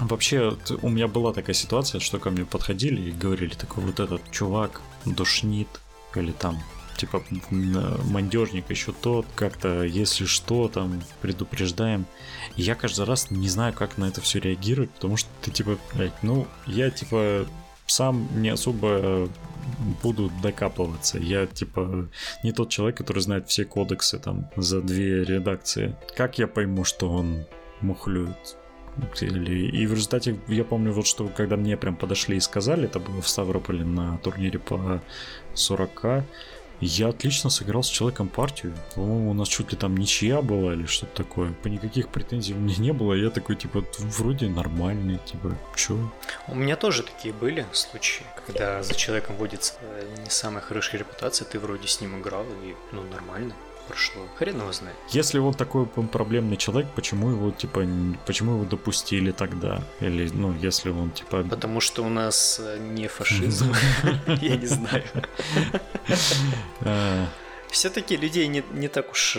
Вообще, у меня была такая ситуация, что ко мне подходили и говорили, такой вот этот чувак душнит, или там, типа, м, мандежник еще тот, как-то, если что, там, предупреждаем. Я каждый раз не знаю, как на это все реагировать, потому что ты, типа, блядь, ну, я, типа, сам не особо буду докапываться. Я, типа, не тот человек, который знает все кодексы, там, за две редакции. Как я пойму, что он мухлюет? Или- И в результате, я помню, вот что, когда мне прям подошли и сказали, это было в Ставрополе на турнире по 40 я отлично сыграл с человеком партию. По-моему, у нас чуть ли там ничья была или что-то такое. По никаких претензий у меня не было. Я такой, типа, вроде нормальный, типа, чё? У меня тоже такие были случаи, когда за человеком водится э, не самая хорошая репутация, ты вроде с ним играл, и, ну, нормально прошло. Хрен его знает. Если он такой проблемный человек, почему его, типа, почему его допустили тогда? Или, ну, если он, типа... Потому что у нас э, не фашизм, я не знаю. э, Все-таки людей не, не так уж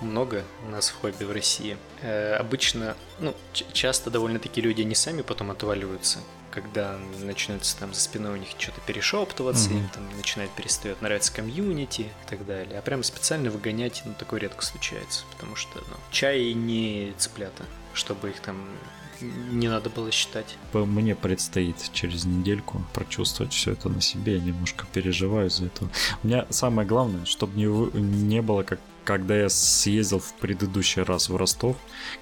много у нас в хобби в России. Э, обычно, ну, часто довольно-таки люди не сами потом отваливаются. Когда начнется там за спиной у них что-то перешептываться, Мгм. им там начинает перестает нравиться комьюнити и так далее. А прям специально выгонять, ну, такое редко случается, потому что, ну, чай не цыплята, чтобы их там не надо было считать. Мне предстоит через недельку прочувствовать все это на себе. Я немножко переживаю за это. У меня самое главное, чтобы не, вы- не было как когда я съездил в предыдущий раз в Ростов,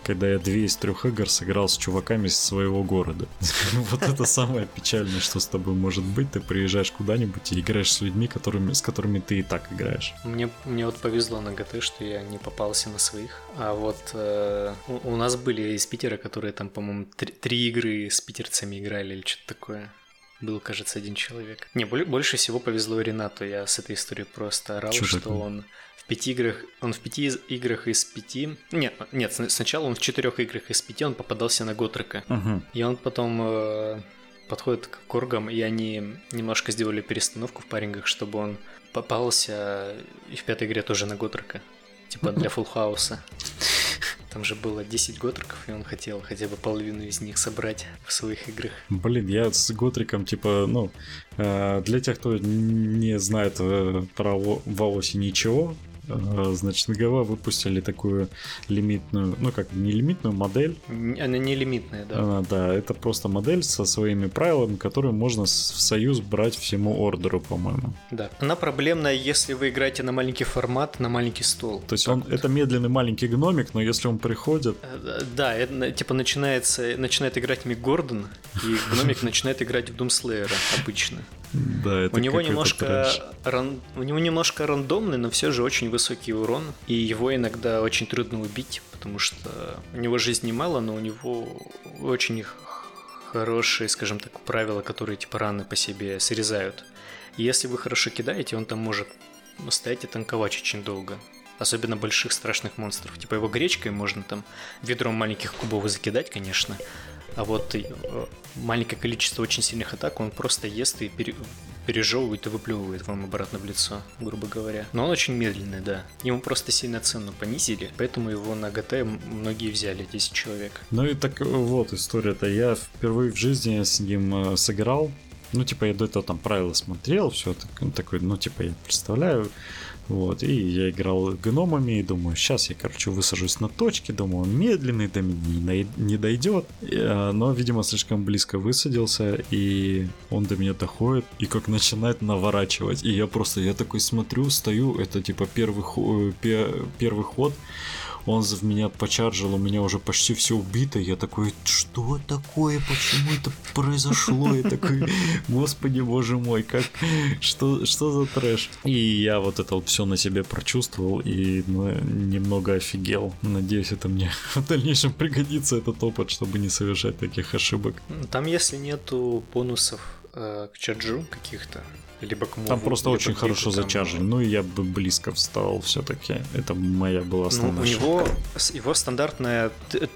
когда я две из трех игр сыграл с чуваками из своего города. Вот это самое печальное, что с тобой может быть. Ты приезжаешь куда-нибудь и играешь с людьми, которыми, с которыми ты и так играешь. Мне, мне вот повезло на ГТ, что я не попался на своих. А вот э, у, у нас были из Питера, которые там, по-моему, три, три игры с питерцами играли или что-то такое. Был, кажется, один человек. Не, больше всего повезло Ренату. Я с этой историей просто орал, Чё что он в пяти играх, он в пяти играх из пяти, нет, нет, сна- сначала он в четырех играх из пяти он попадался на Готрека, и он потом э, подходит к оргам, и они немножко сделали перестановку в парингах, чтобы он попался и в пятой игре тоже на Готрека. Типа для фулл-хауса. Там же было 10 Готреков, и он хотел хотя бы половину из них собрать в своих играх. Блин, я с Готреком, типа, ну, э, для тех, кто не знает э, про Во- Ваоси ничего, значит, ГВ выпустили такую лимитную, ну, как не лимитную модель, Она не лимитная, да. Она, да, это просто модель со своими правилами, которую можно в союз брать всему ордеру, по-моему. Да. Она проблемная, если вы играете на маленький формат, на маленький стол. То есть Так он, вот. это медленный маленький гномик, но если он приходит, Э, Да, это, типа начинается, начинает играть Мик Гордон, и гномик начинает играть в Думслеера обычно. Да, это У него немножко ран- у него немножко рандомный, но все же очень высокий урон, и его иногда очень трудно убить, потому что у него жизни мало, но у него очень хорошие, скажем так, правила, которые типа раны по себе срезают. И если вы хорошо кидаете, он там может стоять и танковать очень долго. Особенно больших страшных монстров. Типа его гречкой можно там ведром маленьких кубов закидать, конечно. А вот э, маленькое количество очень сильных атак он просто ест и пере- пережевывает и выплевывает вам обратно в лицо, грубо говоря. Но он очень медленный, да. Ему просто сильно цену понизили, поэтому его на ГТ многие взяли, 10 человек. Ну и так э, вот история-то. Я впервые в жизни с ним э, сыграл. Ну, типа, я до этого там правила смотрел, все такой, ну, типа, я представляю. Вот, и я играл гномами, и думаю, сейчас я, короче, высажусь на точке, думаю, медленный, до меня не, дойдет. Э, Но, видимо, слишком близко высадился, и он до меня доходит, и как начинает наворачивать. И я просто, я такой смотрю, стою, это типа первый, э, пе- первый ход, он в меня почаржил, у меня уже почти все убито. Я такой, что такое? Почему это произошло? Я такой, господи, боже мой, как, что, что за трэш? И я вот это вот все на себе прочувствовал и ну, немного офигел. Надеюсь, это мне в дальнейшем пригодится этот опыт, чтобы не совершать таких ошибок. Там, если нету бонусов э, к чаджу каких-то, либо к муву, Там просто очень к хорошо зачаржили. Ну я бы близко встал все-таки. Это моя была Ну, основная у ошибка. него его стандартная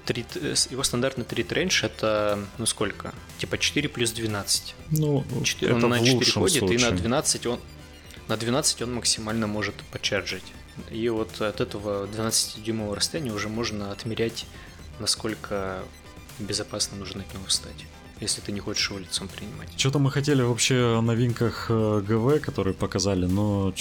три- его стандартный трит рейндж это ну сколько? Типа 4 плюс 12. Ну, Четыре- это он на в 4 лучшем ходит, и на случае. 12 он на 12 он максимально может почаржить. И вот от этого 12-дюймового расстояния уже можно отмерять, насколько безопасно нужно от него встать, если ты не хочешь его лицом принимать. Что-то мы хотели вообще о новинках э, ГВ, которые показали, но,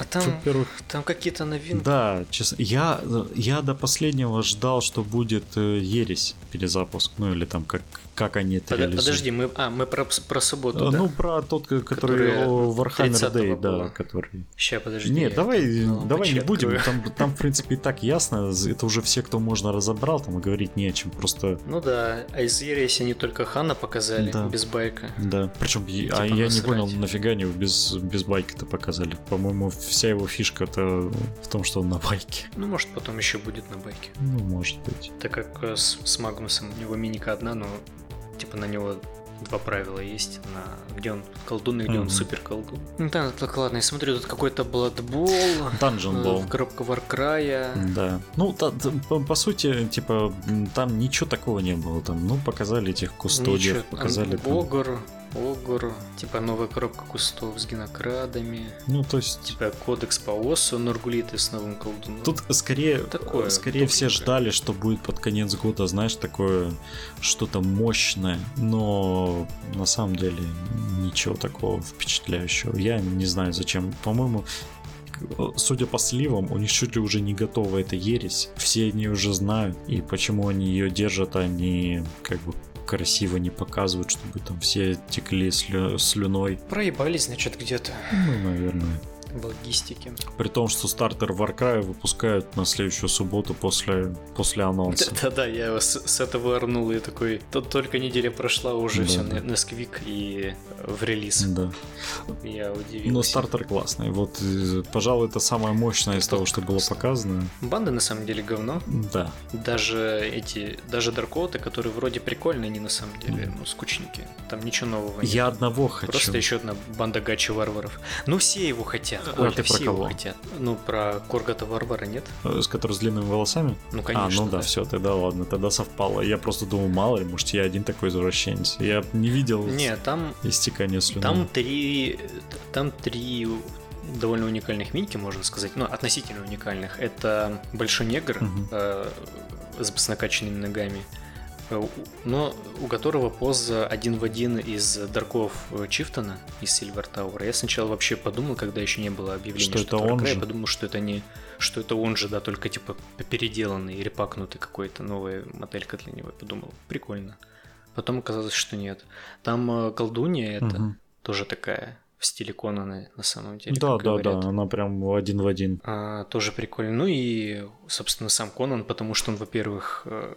А там- во-первых, Там какие-то новинки. да, честно, я, я до последнего ждал, что будет э, Ересь перезапуск, ну или там как, как они это Под- реализуют. подожди, мы, а, мы про, про субботу, А, да? Ну, про тот, ко- который Которая о, Warhammer 30-го Day, да, была. который... Ща, подожди. Нет, давай, ну, давай не будем. Там, там, в принципе, и так ясно. Это уже все, кто можно разобрал, там и говорить не о чем. Просто Ну да, а из Ересь они только Хана показали, Да. без байка. Да, причем Типа а я не понял, нафига они без, без байка-то показали. По-моему, вся его фишка-то в том, что он на байке. Ну, может, потом еще будет на байке. Ну, может быть. Так как э, с, с Магнусом у него миника одна, но типа на него два правила есть, на где он колдун и где он Мгм. супер колдун. Ну да, так ладно, я смотрю, тут какой-то Blood Dungeon э, Ball. коробка Варкрая. Да. Ну, та- та- по, по сути, типа, там ничего такого не было. Там, ну, показали этих кустодиев, показали там... Богор, Огур, типа новая коробка кустов с генокрадами. Ну, то есть... Типа кодекс по ОСу, Нургулиты с новым колдуном. Тут скорее, такое, скорее все ждали, что будет под конец года, знаешь, такое что-то мощное, но на самом деле ничего такого впечатляющего. Я не знаю зачем. По-моему, судя по сливам, у них чуть ли уже не готова эта ересь. Все они уже знают, и почему они ее держат, они как бы красиво не показывают, чтобы там все текли слю- слюной. Проебались, значит, где-то. Ну, наверное в логистике. При том, что стартер Warcry выпускают на следующую субботу после, после анонса. Да-да, я с, с этого орнул и такой, тут только неделя прошла, уже да, все да. на сквик и в релиз. Да. Я удивился. Но стартер классный. Вот, э, пожалуй, это самое мощное из того, что было показано. Банды на самом деле говно. Да. Даже эти, даже Даркоты, которые вроде прикольные, они на самом деле, ну, скучники. Там ничего нового нет. Я одного хочу. Просто еще одна банда гачи варваров. Ну, все его хотят. А это все кого? хотят. Ну, про Коргата Варвара нет? Э, с которой с длинными волосами? Ну, конечно. А, ну да, да. все, тогда ладно, тогда совпало. Я просто думал, мало ли, может, я один такой извращенец. Я не видел не, там, истекания слюны. Там три, там три довольно уникальных миньки, можно сказать, ну, относительно уникальных. Это Большой Негр угу. э, с накачанными ногами, но у которого поза один в один из дарков э, Чифтона из Сильвер Тауэра. Я сначала вообще подумал, когда еще не было объявления, что, что это он же? я подумал, что это не что это он же, да, только типа переделанный, репакнутый какой-то новая моделька для него. Я подумал, прикольно. Потом оказалось, что нет. Там э, колдунья это угу. тоже такая в стиле Конана на самом деле. Да, да, говорят. да, она прям один в один. А, тоже прикольно. Ну и, собственно, сам Конан, потому что он, во-первых, э,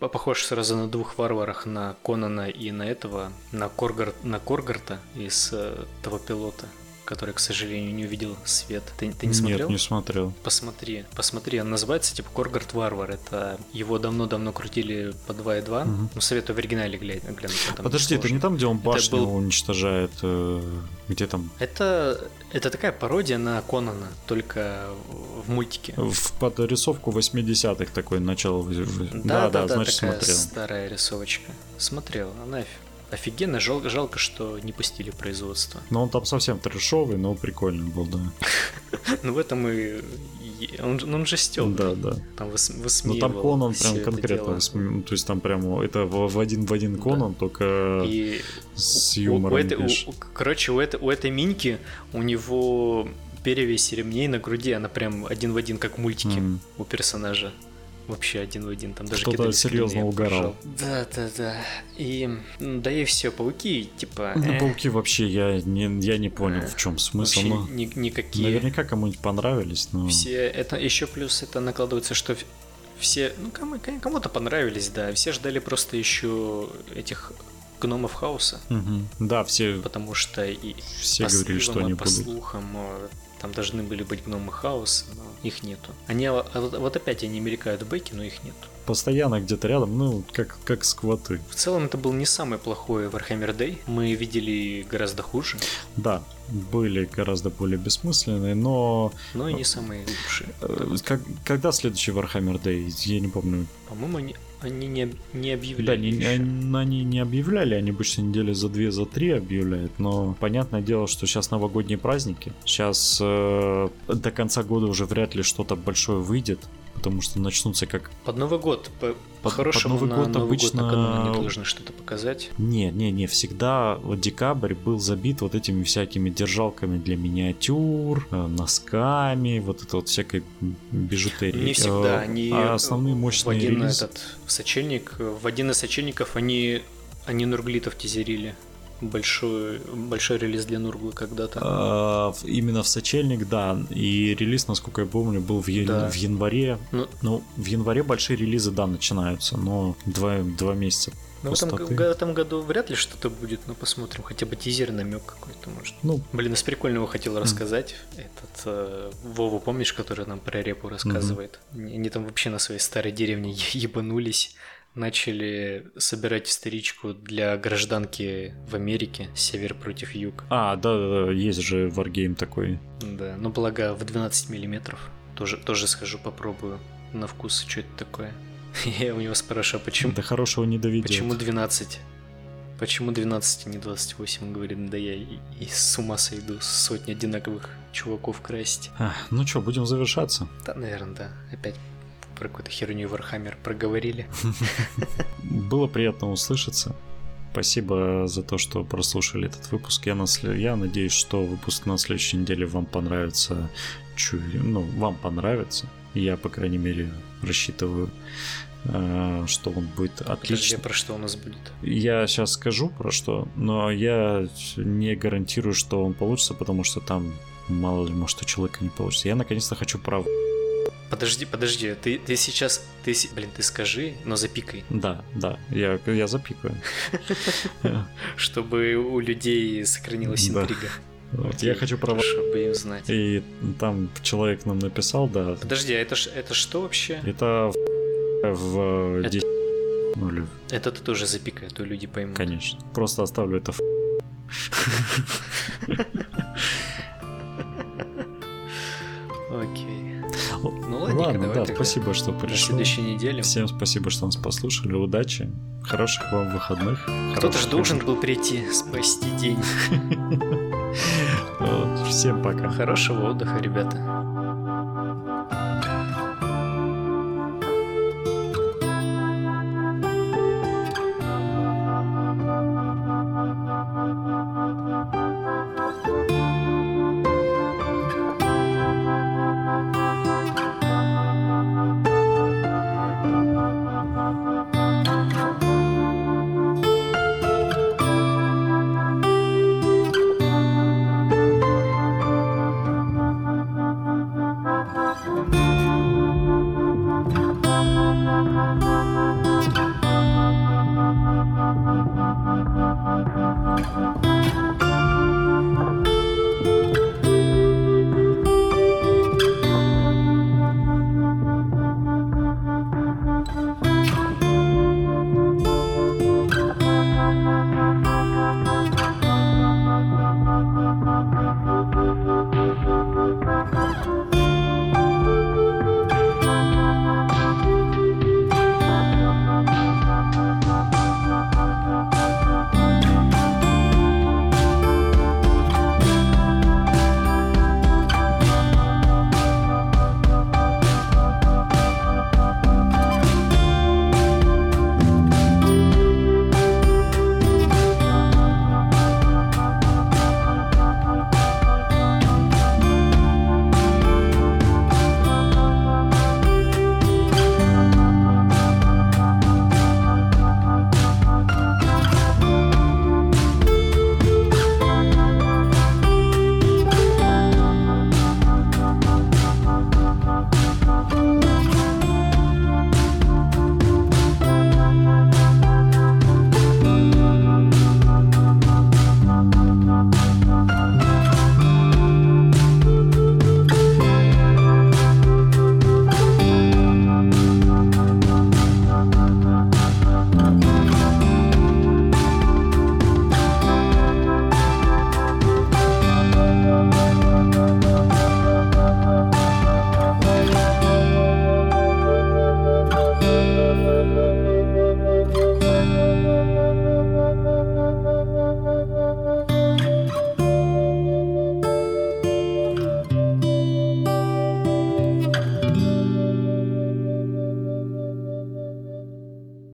похож сразу на двух варварах, на Конана и на этого, на, Коргар, на Коргарта из э, того пилота который, к сожалению, не увидел свет. Ты, ты не смотрел? Нет, не смотрел. Посмотри, посмотри, он называется типа Коргард Варвар. Это его давно-давно крутили по 2.2. Угу. Ну, советую в оригинале глянуть. Подожди, это не там, где он башню был... уничтожает, э, где там? Это, это такая пародия на Конана, только в мультике. В подрисовку 80-х такой начало. Да, да, да, да значит такая смотрел. старая рисовочка. Смотрел, она офигенно. Жал, жалко, что не пустили производство. Но он там совсем трешовый, но прикольный был, да. Ну в этом и... Он, он же стёб. Да, да. Там высмеивал Ну там Конан прям конкретно высмеивал. То есть там прям это в один в один Конан, только с юмором. Короче, у этой, у этой миньки у него перевесь ремней на груди, она прям один в один, как мультики у персонажа вообще один в один. Там даже Кто-то серьезно угорал. Да, да, да. И да и все, пауки, типа. Ну, э... пауки вообще я не, я не понял, э... в чем смысл. Вообще но... ни, никакие. Наверняка кому-нибудь понравились, но. Все это еще плюс это накладывается, что все, ну кому, кому-то понравились, да. Все ждали просто еще этих гномов хаоса. Угу. Да, все. Потому что и все по говорили, что они по будут. слухам э, там должны были быть гномы хаоса, но их нету. Они вот опять они мелькают в бэке, но их нету. Постоянно где-то рядом, ну, как, как сквоты. В целом это был не самый плохой Warhammer Day. Мы видели гораздо хуже. Да, были гораздо более бессмысленные, но... Но и не самые лучшие. Э, как, когда следующий Warhammer Day? Я не помню. По-моему, они, они не, не объявляли. Да, они, они не объявляли, они обычно недели за две, за три объявляют, но понятное дело, что сейчас новогодние праздники, сейчас э, до конца года уже вряд ли что-то большое выйдет, потому что начнутся как... Под Новый год. По, под, хорошему под Новый год на Новый обычно... год на они должны что-то показать. Не, не, не, всегда вот декабрь был забит вот этими всякими держалками для миниатюр, э, носками, вот это вот всякой бижутерии. Не всегда, они... А основные мощные в один релизы... этот сочельник, в один из сочельников они, они нурглитов тизерили большой, большой релиз для Нурглы когда-то. А, именно в сочельник, да. И релиз, насколько я помню, был в, да. в январе. Ну, ну, в январе большие релизы, да, начинаются, но два, два месяца ну, в этом, в этом году вряд ли что-то будет, но посмотрим. Хотя бы тизер, намек какой-то, может. Ну, Блин, из прикольного хотел mm. рассказать. Этот э, Вову, помнишь, который нам про репу рассказывает? Mm-hmm. Они там вообще на своей старой деревне ебанулись начали собирать историчку для гражданки в Америке, север против юг. А, да-да-да, есть же варгейм такой. Да, но благо в 12 миллиметров. Тоже, тоже схожу, попробую на вкус, что это такое. Я у него спрашиваю, почему... До хорошего не доведет. Почему 12? Почему 12, а не 28, говорит, да я и, и с ума сойду сотни одинаковых чуваков красить. А, ну что, будем завершаться? Да, наверное, да. Опять про какую-то херню Warhammer проговорили. Было приятно услышаться. Спасибо за то, что прослушали этот выпуск. Я, нас... я надеюсь, что выпуск на следующей неделе вам понравится. Чу... Ну, вам понравится. Я, по крайней мере, рассчитываю, э, что он будет отличный. про что у нас будет? Я сейчас скажу про что, но я не гарантирую, что он получится, потому что там мало ли, может, у человека не получится. Я наконец-то хочу про Подожди, подожди, ты, ты сейчас, ты, блин, ты скажи, но запикай. Да, да, я, я запикаю. Чтобы у людей сохранилась интрига. Вот, я хочу про... Чтобы им знать. И там человек нам написал, да. Подожди, а это, это что вообще? Это в... Это... Ну, это ты тоже запикай, а то люди поймут. Конечно. Просто оставлю это в... ладно да, спасибо, что пришли. На следующей неделе. Всем спасибо, что нас послушали. Удачи, хороших вам выходных. Кто-то же должен был прийти спасти день. Всем пока. Хорошего отдыха, ребята.